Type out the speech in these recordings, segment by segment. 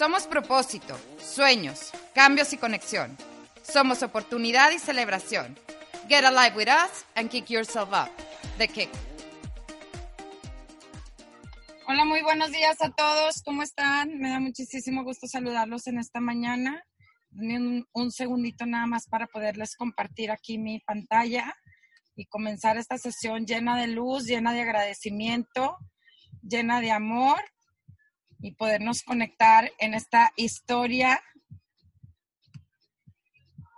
Somos propósito, sueños, cambios y conexión. Somos oportunidad y celebración. Get alive with us and kick yourself up. The Kick. Hola, muy buenos días a todos. ¿Cómo están? Me da muchísimo gusto saludarlos en esta mañana. Un, un segundito nada más para poderles compartir aquí mi pantalla y comenzar esta sesión llena de luz, llena de agradecimiento, llena de amor y podernos conectar en esta historia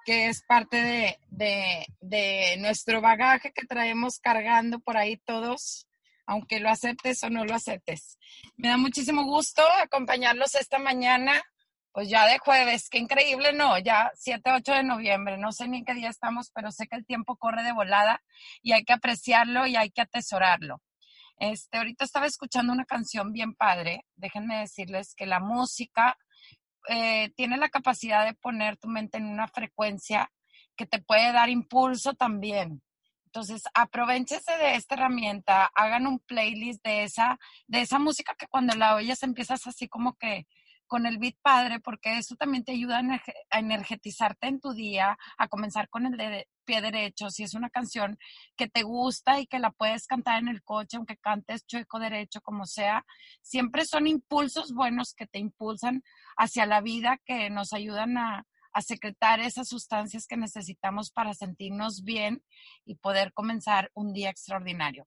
que es parte de, nuestro bagaje que traemos cargando por ahí todos, aunque lo aceptes o no lo aceptes. Me da muchísimo gusto acompañarlos esta mañana, pues ya de jueves, qué increíble, ¿no? Ya 7, 8 de noviembre, no sé ni en qué día estamos, pero sé que el tiempo corre de volada y hay que apreciarlo y hay que atesorarlo. Este, ahorita estaba escuchando una canción bien padre. Déjenme decirles que la música eh, tiene la capacidad de poner tu mente en una frecuencia que te puede dar impulso también. Entonces, aprovechense de esta herramienta, hagan un playlist de esa, de esa música que cuando la oyes empiezas así como que con el beat padre, porque eso también te ayuda a energetizarte en tu día, a comenzar con el de pie derecho. Si es una canción que te gusta y que la puedes cantar en el coche, aunque cantes chueco derecho, como sea, siempre son impulsos buenos que te impulsan hacia la vida, que nos ayudan a, a secretar esas sustancias que necesitamos para sentirnos bien y poder comenzar un día extraordinario.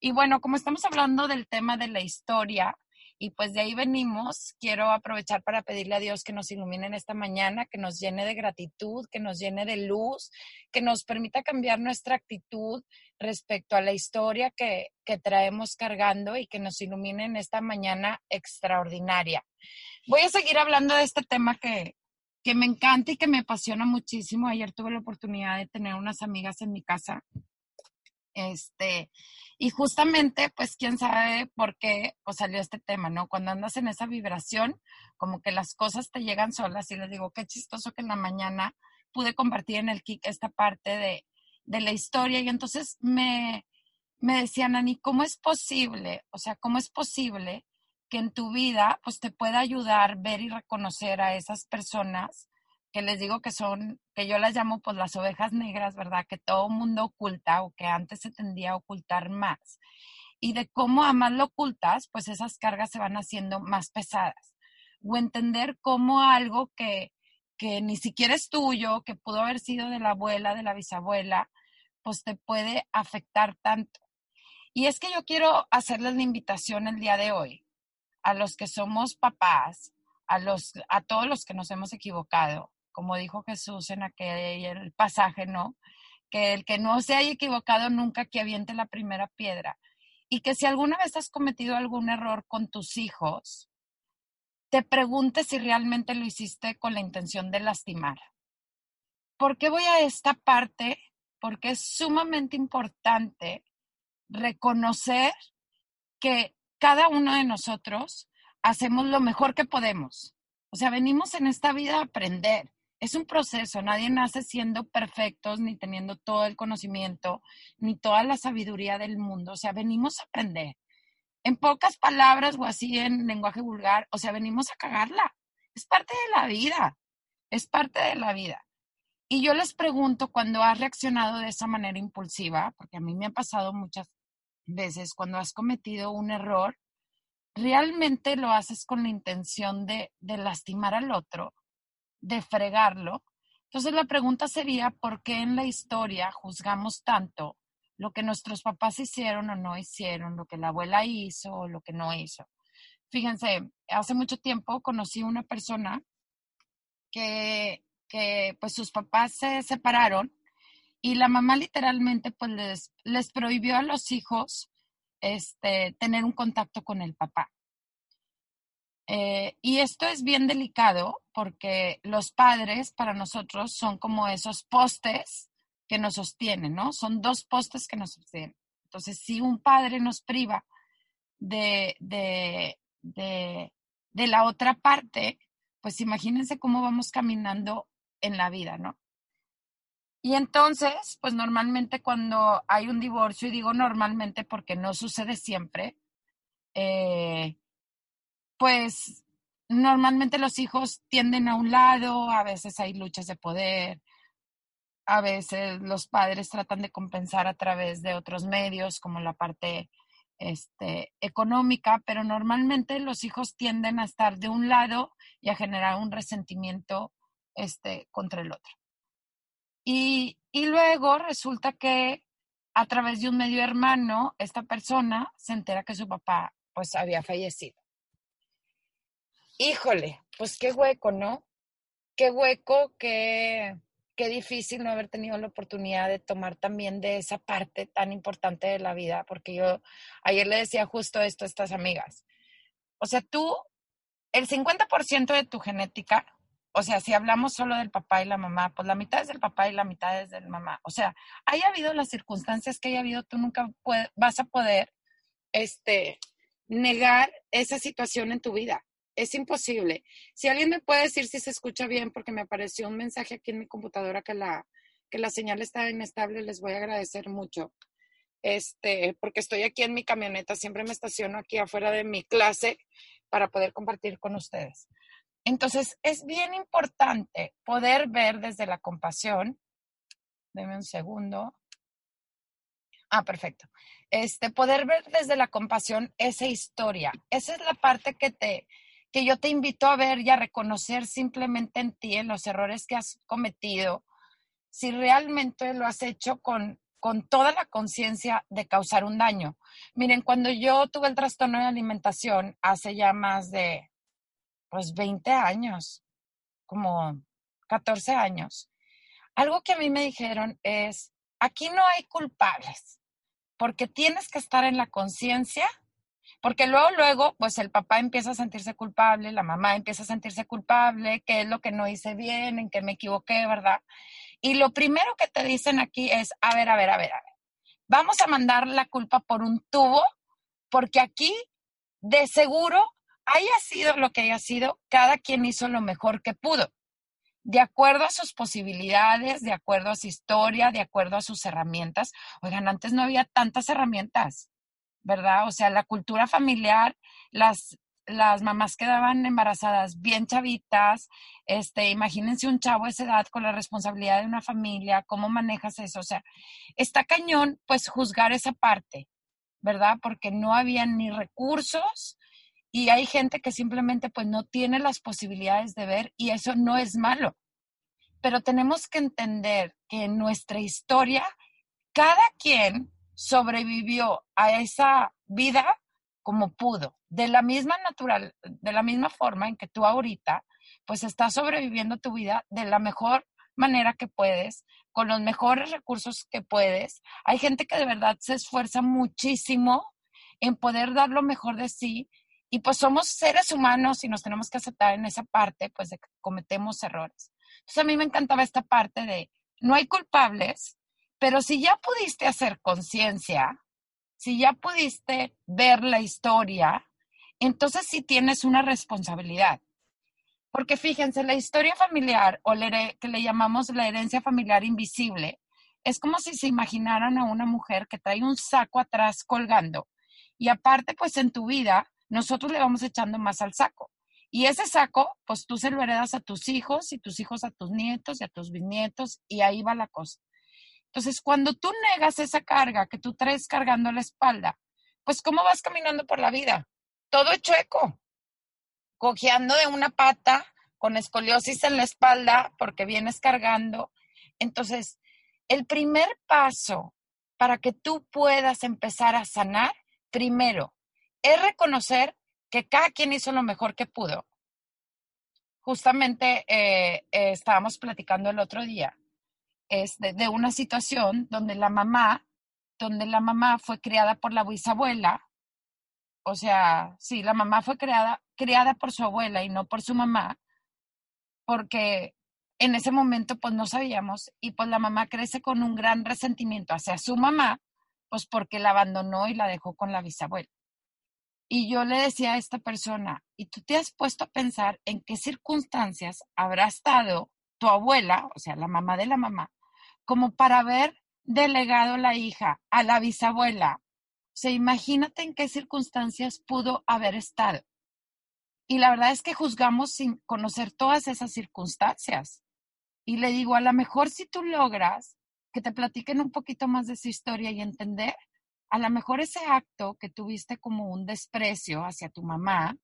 Y bueno, como estamos hablando del tema de la historia, y pues de ahí venimos. Quiero aprovechar para pedirle a Dios que nos ilumine en esta mañana, que nos llene de gratitud, que nos llene de luz, que nos permita cambiar nuestra actitud respecto a la historia que, que traemos cargando y que nos ilumine esta mañana extraordinaria. Voy a seguir hablando de este tema que, que me encanta y que me apasiona muchísimo. Ayer tuve la oportunidad de tener unas amigas en mi casa. Este, y justamente, pues, quién sabe por qué pues, salió este tema, ¿no? Cuando andas en esa vibración, como que las cosas te llegan solas y les digo, qué chistoso que en la mañana pude compartir en el kick esta parte de, de la historia y entonces me, me decían, Ani, ¿cómo es posible? O sea, ¿cómo es posible que en tu vida, pues, te pueda ayudar ver y reconocer a esas personas que les digo que son, que yo las llamo pues las ovejas negras, ¿verdad? Que todo mundo oculta o que antes se tendía a ocultar más. Y de cómo a más lo ocultas, pues esas cargas se van haciendo más pesadas. O entender cómo algo que, que ni siquiera es tuyo, que pudo haber sido de la abuela, de la bisabuela, pues te puede afectar tanto. Y es que yo quiero hacerles la invitación el día de hoy a los que somos papás, a, los, a todos los que nos hemos equivocado, como dijo Jesús en aquel pasaje, ¿no? Que el que no se haya equivocado nunca que aviente la primera piedra. Y que si alguna vez has cometido algún error con tus hijos, te preguntes si realmente lo hiciste con la intención de lastimar. ¿Por qué voy a esta parte? Porque es sumamente importante reconocer que cada uno de nosotros hacemos lo mejor que podemos. O sea, venimos en esta vida a aprender es un proceso, nadie nace siendo perfectos ni teniendo todo el conocimiento ni toda la sabiduría del mundo, o sea, venimos a aprender. En pocas palabras o así en lenguaje vulgar, o sea, venimos a cagarla. Es parte de la vida, es parte de la vida. Y yo les pregunto, cuando has reaccionado de esa manera impulsiva, porque a mí me ha pasado muchas veces, cuando has cometido un error, ¿realmente lo haces con la intención de, de lastimar al otro? De fregarlo. Entonces la pregunta sería, ¿por qué en la historia juzgamos tanto lo que nuestros papás hicieron o no hicieron, lo que la abuela hizo o lo que no hizo? Fíjense, hace mucho tiempo conocí una persona que, que pues sus papás se separaron y la mamá literalmente pues les, les prohibió a los hijos este, tener un contacto con el papá. Eh, y esto es bien delicado porque los padres para nosotros son como esos postes que nos sostienen, ¿no? Son dos postes que nos sostienen. Entonces, si un padre nos priva de, de, de, de la otra parte, pues imagínense cómo vamos caminando en la vida, ¿no? Y entonces, pues normalmente cuando hay un divorcio, y digo normalmente porque no sucede siempre, eh, pues normalmente los hijos tienden a un lado, a veces hay luchas de poder, a veces los padres tratan de compensar a través de otros medios como la parte este, económica, pero normalmente los hijos tienden a estar de un lado y a generar un resentimiento este, contra el otro. Y, y luego resulta que a través de un medio hermano, esta persona se entera que su papá pues había fallecido. Híjole, pues qué hueco, ¿no? Qué hueco, qué, qué difícil no haber tenido la oportunidad de tomar también de esa parte tan importante de la vida, porque yo ayer le decía justo esto a estas amigas. O sea, tú, el 50% de tu genética, o sea, si hablamos solo del papá y la mamá, pues la mitad es del papá y la mitad es del mamá. O sea, haya habido las circunstancias que haya habido, tú nunca vas a poder este, negar esa situación en tu vida es imposible. Si alguien me puede decir si se escucha bien, porque me apareció un mensaje aquí en mi computadora que la, que la señal está inestable, les voy a agradecer mucho. Este, porque estoy aquí en mi camioneta, siempre me estaciono aquí afuera de mi clase para poder compartir con ustedes. Entonces, es bien importante poder ver desde la compasión. Deme un segundo. Ah, perfecto. Este, poder ver desde la compasión esa historia. Esa es la parte que te, que yo te invito a ver y a reconocer simplemente en ti, en los errores que has cometido, si realmente lo has hecho con, con toda la conciencia de causar un daño. Miren, cuando yo tuve el trastorno de alimentación hace ya más de, pues, 20 años, como 14 años, algo que a mí me dijeron es, aquí no hay culpables, porque tienes que estar en la conciencia porque luego, luego, pues el papá empieza a sentirse culpable, la mamá empieza a sentirse culpable, qué es lo que no hice bien, en qué me equivoqué, ¿verdad? Y lo primero que te dicen aquí es, a ver, a ver, a ver, a ver, vamos a mandar la culpa por un tubo, porque aquí, de seguro, haya sido lo que haya sido, cada quien hizo lo mejor que pudo, de acuerdo a sus posibilidades, de acuerdo a su historia, de acuerdo a sus herramientas. Oigan, antes no había tantas herramientas. ¿Verdad? O sea, la cultura familiar, las, las mamás quedaban embarazadas bien chavitas, este, imagínense un chavo a esa edad con la responsabilidad de una familia, ¿cómo manejas eso? O sea, está cañón, pues, juzgar esa parte, ¿verdad? Porque no había ni recursos y hay gente que simplemente, pues, no tiene las posibilidades de ver y eso no es malo. Pero tenemos que entender que en nuestra historia, cada quien sobrevivió a esa vida como pudo, de la misma natural, de la misma forma en que tú ahorita, pues estás sobreviviendo tu vida de la mejor manera que puedes, con los mejores recursos que puedes. Hay gente que de verdad se esfuerza muchísimo en poder dar lo mejor de sí y pues somos seres humanos y nos tenemos que aceptar en esa parte, pues de que cometemos errores. Entonces a mí me encantaba esta parte de no hay culpables, pero si ya pudiste hacer conciencia, si ya pudiste ver la historia, entonces sí tienes una responsabilidad. Porque fíjense, la historia familiar o que le llamamos la herencia familiar invisible, es como si se imaginaran a una mujer que trae un saco atrás colgando. Y aparte, pues en tu vida, nosotros le vamos echando más al saco. Y ese saco, pues tú se lo heredas a tus hijos y tus hijos a tus nietos y a tus bisnietos y ahí va la cosa. Entonces, cuando tú negas esa carga que tú traes cargando la espalda, pues ¿cómo vas caminando por la vida? Todo chueco, cojeando de una pata, con escoliosis en la espalda, porque vienes cargando. Entonces, el primer paso para que tú puedas empezar a sanar, primero, es reconocer que cada quien hizo lo mejor que pudo. Justamente eh, eh, estábamos platicando el otro día es de, una situación donde la mamá, donde la mamá fue criada por la bisabuela, o sea, sí, la mamá fue creada, criada por su abuela y no por su mamá, porque en ese momento pues no sabíamos y pues la mamá crece con un gran resentimiento hacia su mamá, pues porque la abandonó y la dejó con la bisabuela. Y yo le decía a esta persona, ¿y tú te has puesto a pensar en qué circunstancias habrá estado tu abuela, o sea, la mamá de la mamá, como para haber delegado la hija a la bisabuela? O sea, imagínate en qué circunstancias pudo haber estado. Y la verdad es que juzgamos sin conocer todas esas circunstancias. Y le digo, a lo mejor si tú logras que te platiquen un poquito más de su historia y entender, a lo mejor ese acto que tuviste como un desprecio hacia tu mamá,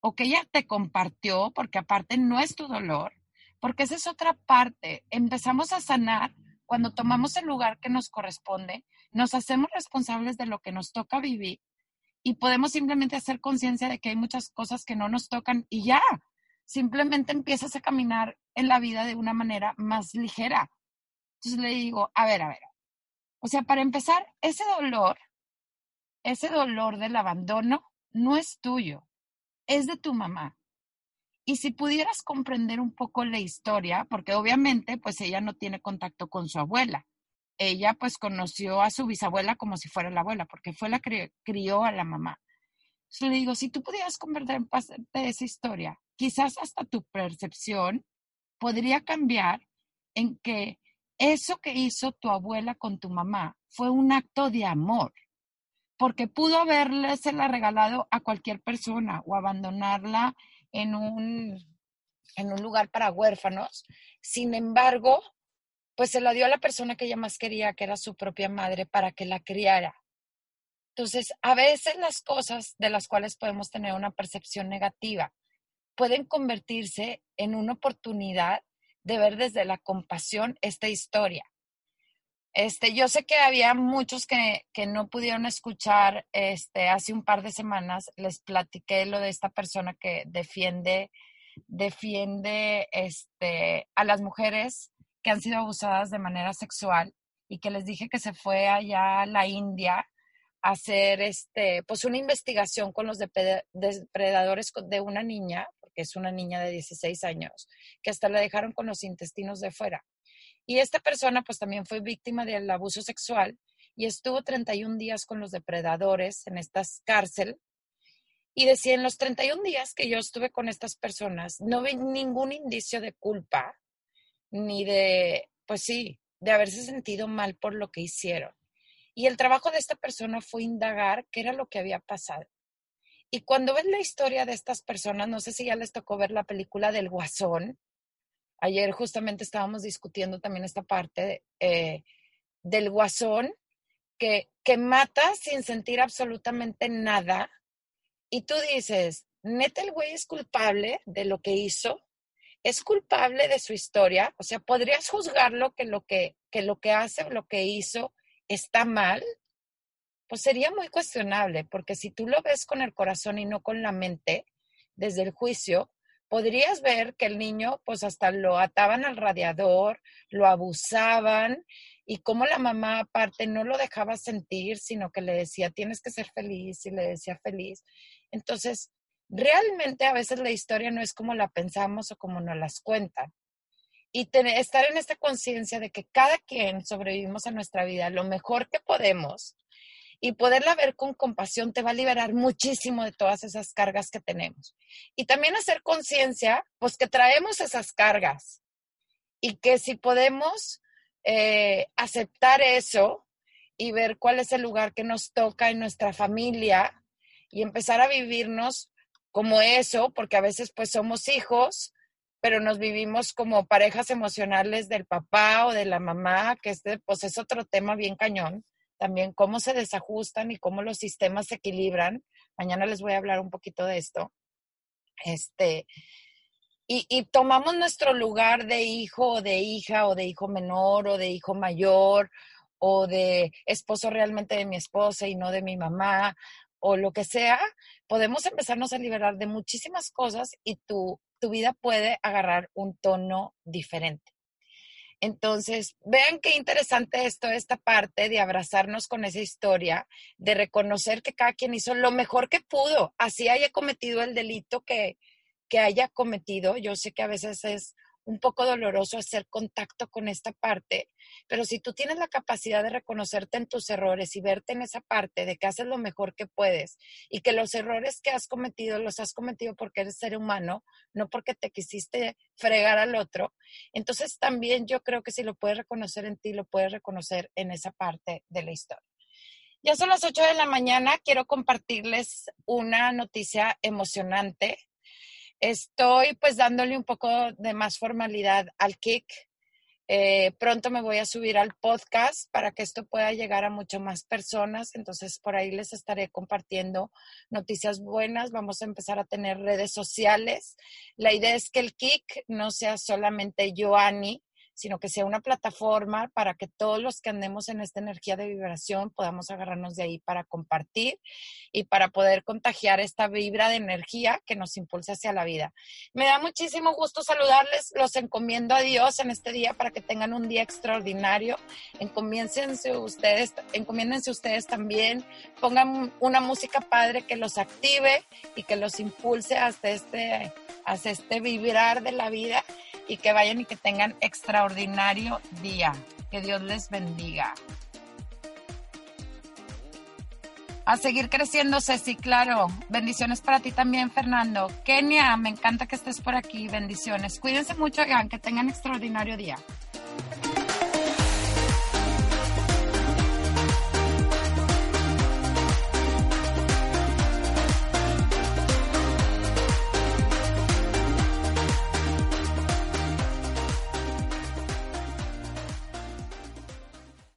o que ella te compartió, porque aparte no es tu dolor, porque esa es otra parte. Empezamos a sanar cuando tomamos el lugar que nos corresponde, nos hacemos responsables de lo que nos toca vivir y podemos simplemente hacer conciencia de que hay muchas cosas que no nos tocan y ya, simplemente empiezas a caminar en la vida de una manera más ligera. Entonces le digo, a ver, a ver. O sea, para empezar, ese dolor, ese dolor del abandono no es tuyo, es de tu mamá. Y si pudieras comprender un poco la historia, porque obviamente pues ella no tiene contacto con su abuela. Ella pues conoció a su bisabuela como si fuera la abuela, porque fue la que crió a la mamá. Entonces le digo, si tú pudieras comprender de esa historia, quizás hasta tu percepción podría cambiar en que eso que hizo tu abuela con tu mamá fue un acto de amor, porque pudo haberle regalado a cualquier persona o abandonarla en un, en un lugar para huérfanos. Sin embargo, pues se la dio a la persona que ella más quería, que era su propia madre, para que la criara. Entonces, a veces las cosas de las cuales podemos tener una percepción negativa pueden convertirse en una oportunidad de ver desde la compasión esta historia. Este, yo sé que había muchos que, que, no pudieron escuchar, este, hace un par de semanas les platiqué lo de esta persona que defiende, defiende este, a las mujeres que han sido abusadas de manera sexual y que les dije que se fue allá a la India a hacer este, pues una investigación con los depredadores de una niña, porque es una niña de 16 años, que hasta la dejaron con los intestinos de fuera. Y esta persona pues también fue víctima del abuso sexual y estuvo 31 días con los depredadores en esta cárcel. Y decía, en los 31 días que yo estuve con estas personas, no vi ningún indicio de culpa, ni de, pues sí, de haberse sentido mal por lo que hicieron. Y el trabajo de esta persona fue indagar qué era lo que había pasado. Y cuando ves la historia de estas personas, no sé si ya les tocó ver la película del Guasón, Ayer justamente estábamos discutiendo también esta parte eh, del guasón que, que mata sin sentir absolutamente nada. Y tú dices, neta, el güey es culpable de lo que hizo, es culpable de su historia, o sea, podrías juzgarlo que lo que, que lo que hace o lo que hizo está mal, pues sería muy cuestionable, porque si tú lo ves con el corazón y no con la mente, desde el juicio, podrías ver que el niño pues hasta lo ataban al radiador, lo abusaban y como la mamá aparte no lo dejaba sentir, sino que le decía, tienes que ser feliz y le decía feliz. Entonces, realmente a veces la historia no es como la pensamos o como nos las cuentan. Y estar en esta conciencia de que cada quien sobrevivimos a nuestra vida lo mejor que podemos y poderla ver con compasión te va a liberar muchísimo de todas esas cargas que tenemos. Y también hacer conciencia, pues que traemos esas cargas y que si podemos eh, aceptar eso y ver cuál es el lugar que nos toca en nuestra familia y empezar a vivirnos como eso, porque a veces pues somos hijos, pero nos vivimos como parejas emocionales del papá o de la mamá, que este pues es otro tema bien cañón también cómo se desajustan y cómo los sistemas se equilibran. Mañana les voy a hablar un poquito de esto. Este, y, y, tomamos nuestro lugar de hijo o de hija o de hijo menor o de hijo mayor o de esposo realmente de mi esposa y no de mi mamá o lo que sea, podemos empezarnos a liberar de muchísimas cosas y tu, tu vida puede agarrar un tono diferente. Entonces, vean qué interesante esto, esta parte de abrazarnos con esa historia, de reconocer que cada quien hizo lo mejor que pudo, así haya cometido el delito que, que haya cometido. Yo sé que a veces es un poco doloroso hacer contacto con esta parte, pero si tú tienes la capacidad de reconocerte en tus errores y verte en esa parte de que haces lo mejor que puedes y que los errores que has cometido los has cometido porque eres ser humano, no porque te quisiste fregar al otro, entonces también yo creo que si lo puedes reconocer en ti, lo puedes reconocer en esa parte de la historia. Ya son las 8 de la mañana, quiero compartirles una noticia emocionante Estoy pues dándole un poco de más formalidad al kick. Eh, pronto me voy a subir al podcast para que esto pueda llegar a mucho más personas. Entonces por ahí les estaré compartiendo noticias buenas. Vamos a empezar a tener redes sociales. La idea es que el kick no sea solamente Joanny, sino que sea una plataforma para que todos los que andemos en esta energía de vibración podamos agarrarnos de ahí para compartir y para poder contagiar esta vibra de energía que nos impulsa hacia la vida. Me da muchísimo gusto saludarles, los encomiendo a Dios en este día para que tengan un día extraordinario. Encomiéndense ustedes, encomiéndense ustedes también, pongan una música padre que los active y que los impulse hasta este, hasta este vibrar de la vida y que vayan y que tengan extraordinario día. Que Dios les bendiga. A seguir creciendo, Ceci, claro. Bendiciones para ti también, Fernando. Kenia, me encanta que estés por aquí. Bendiciones. Cuídense mucho y que tengan extraordinario día.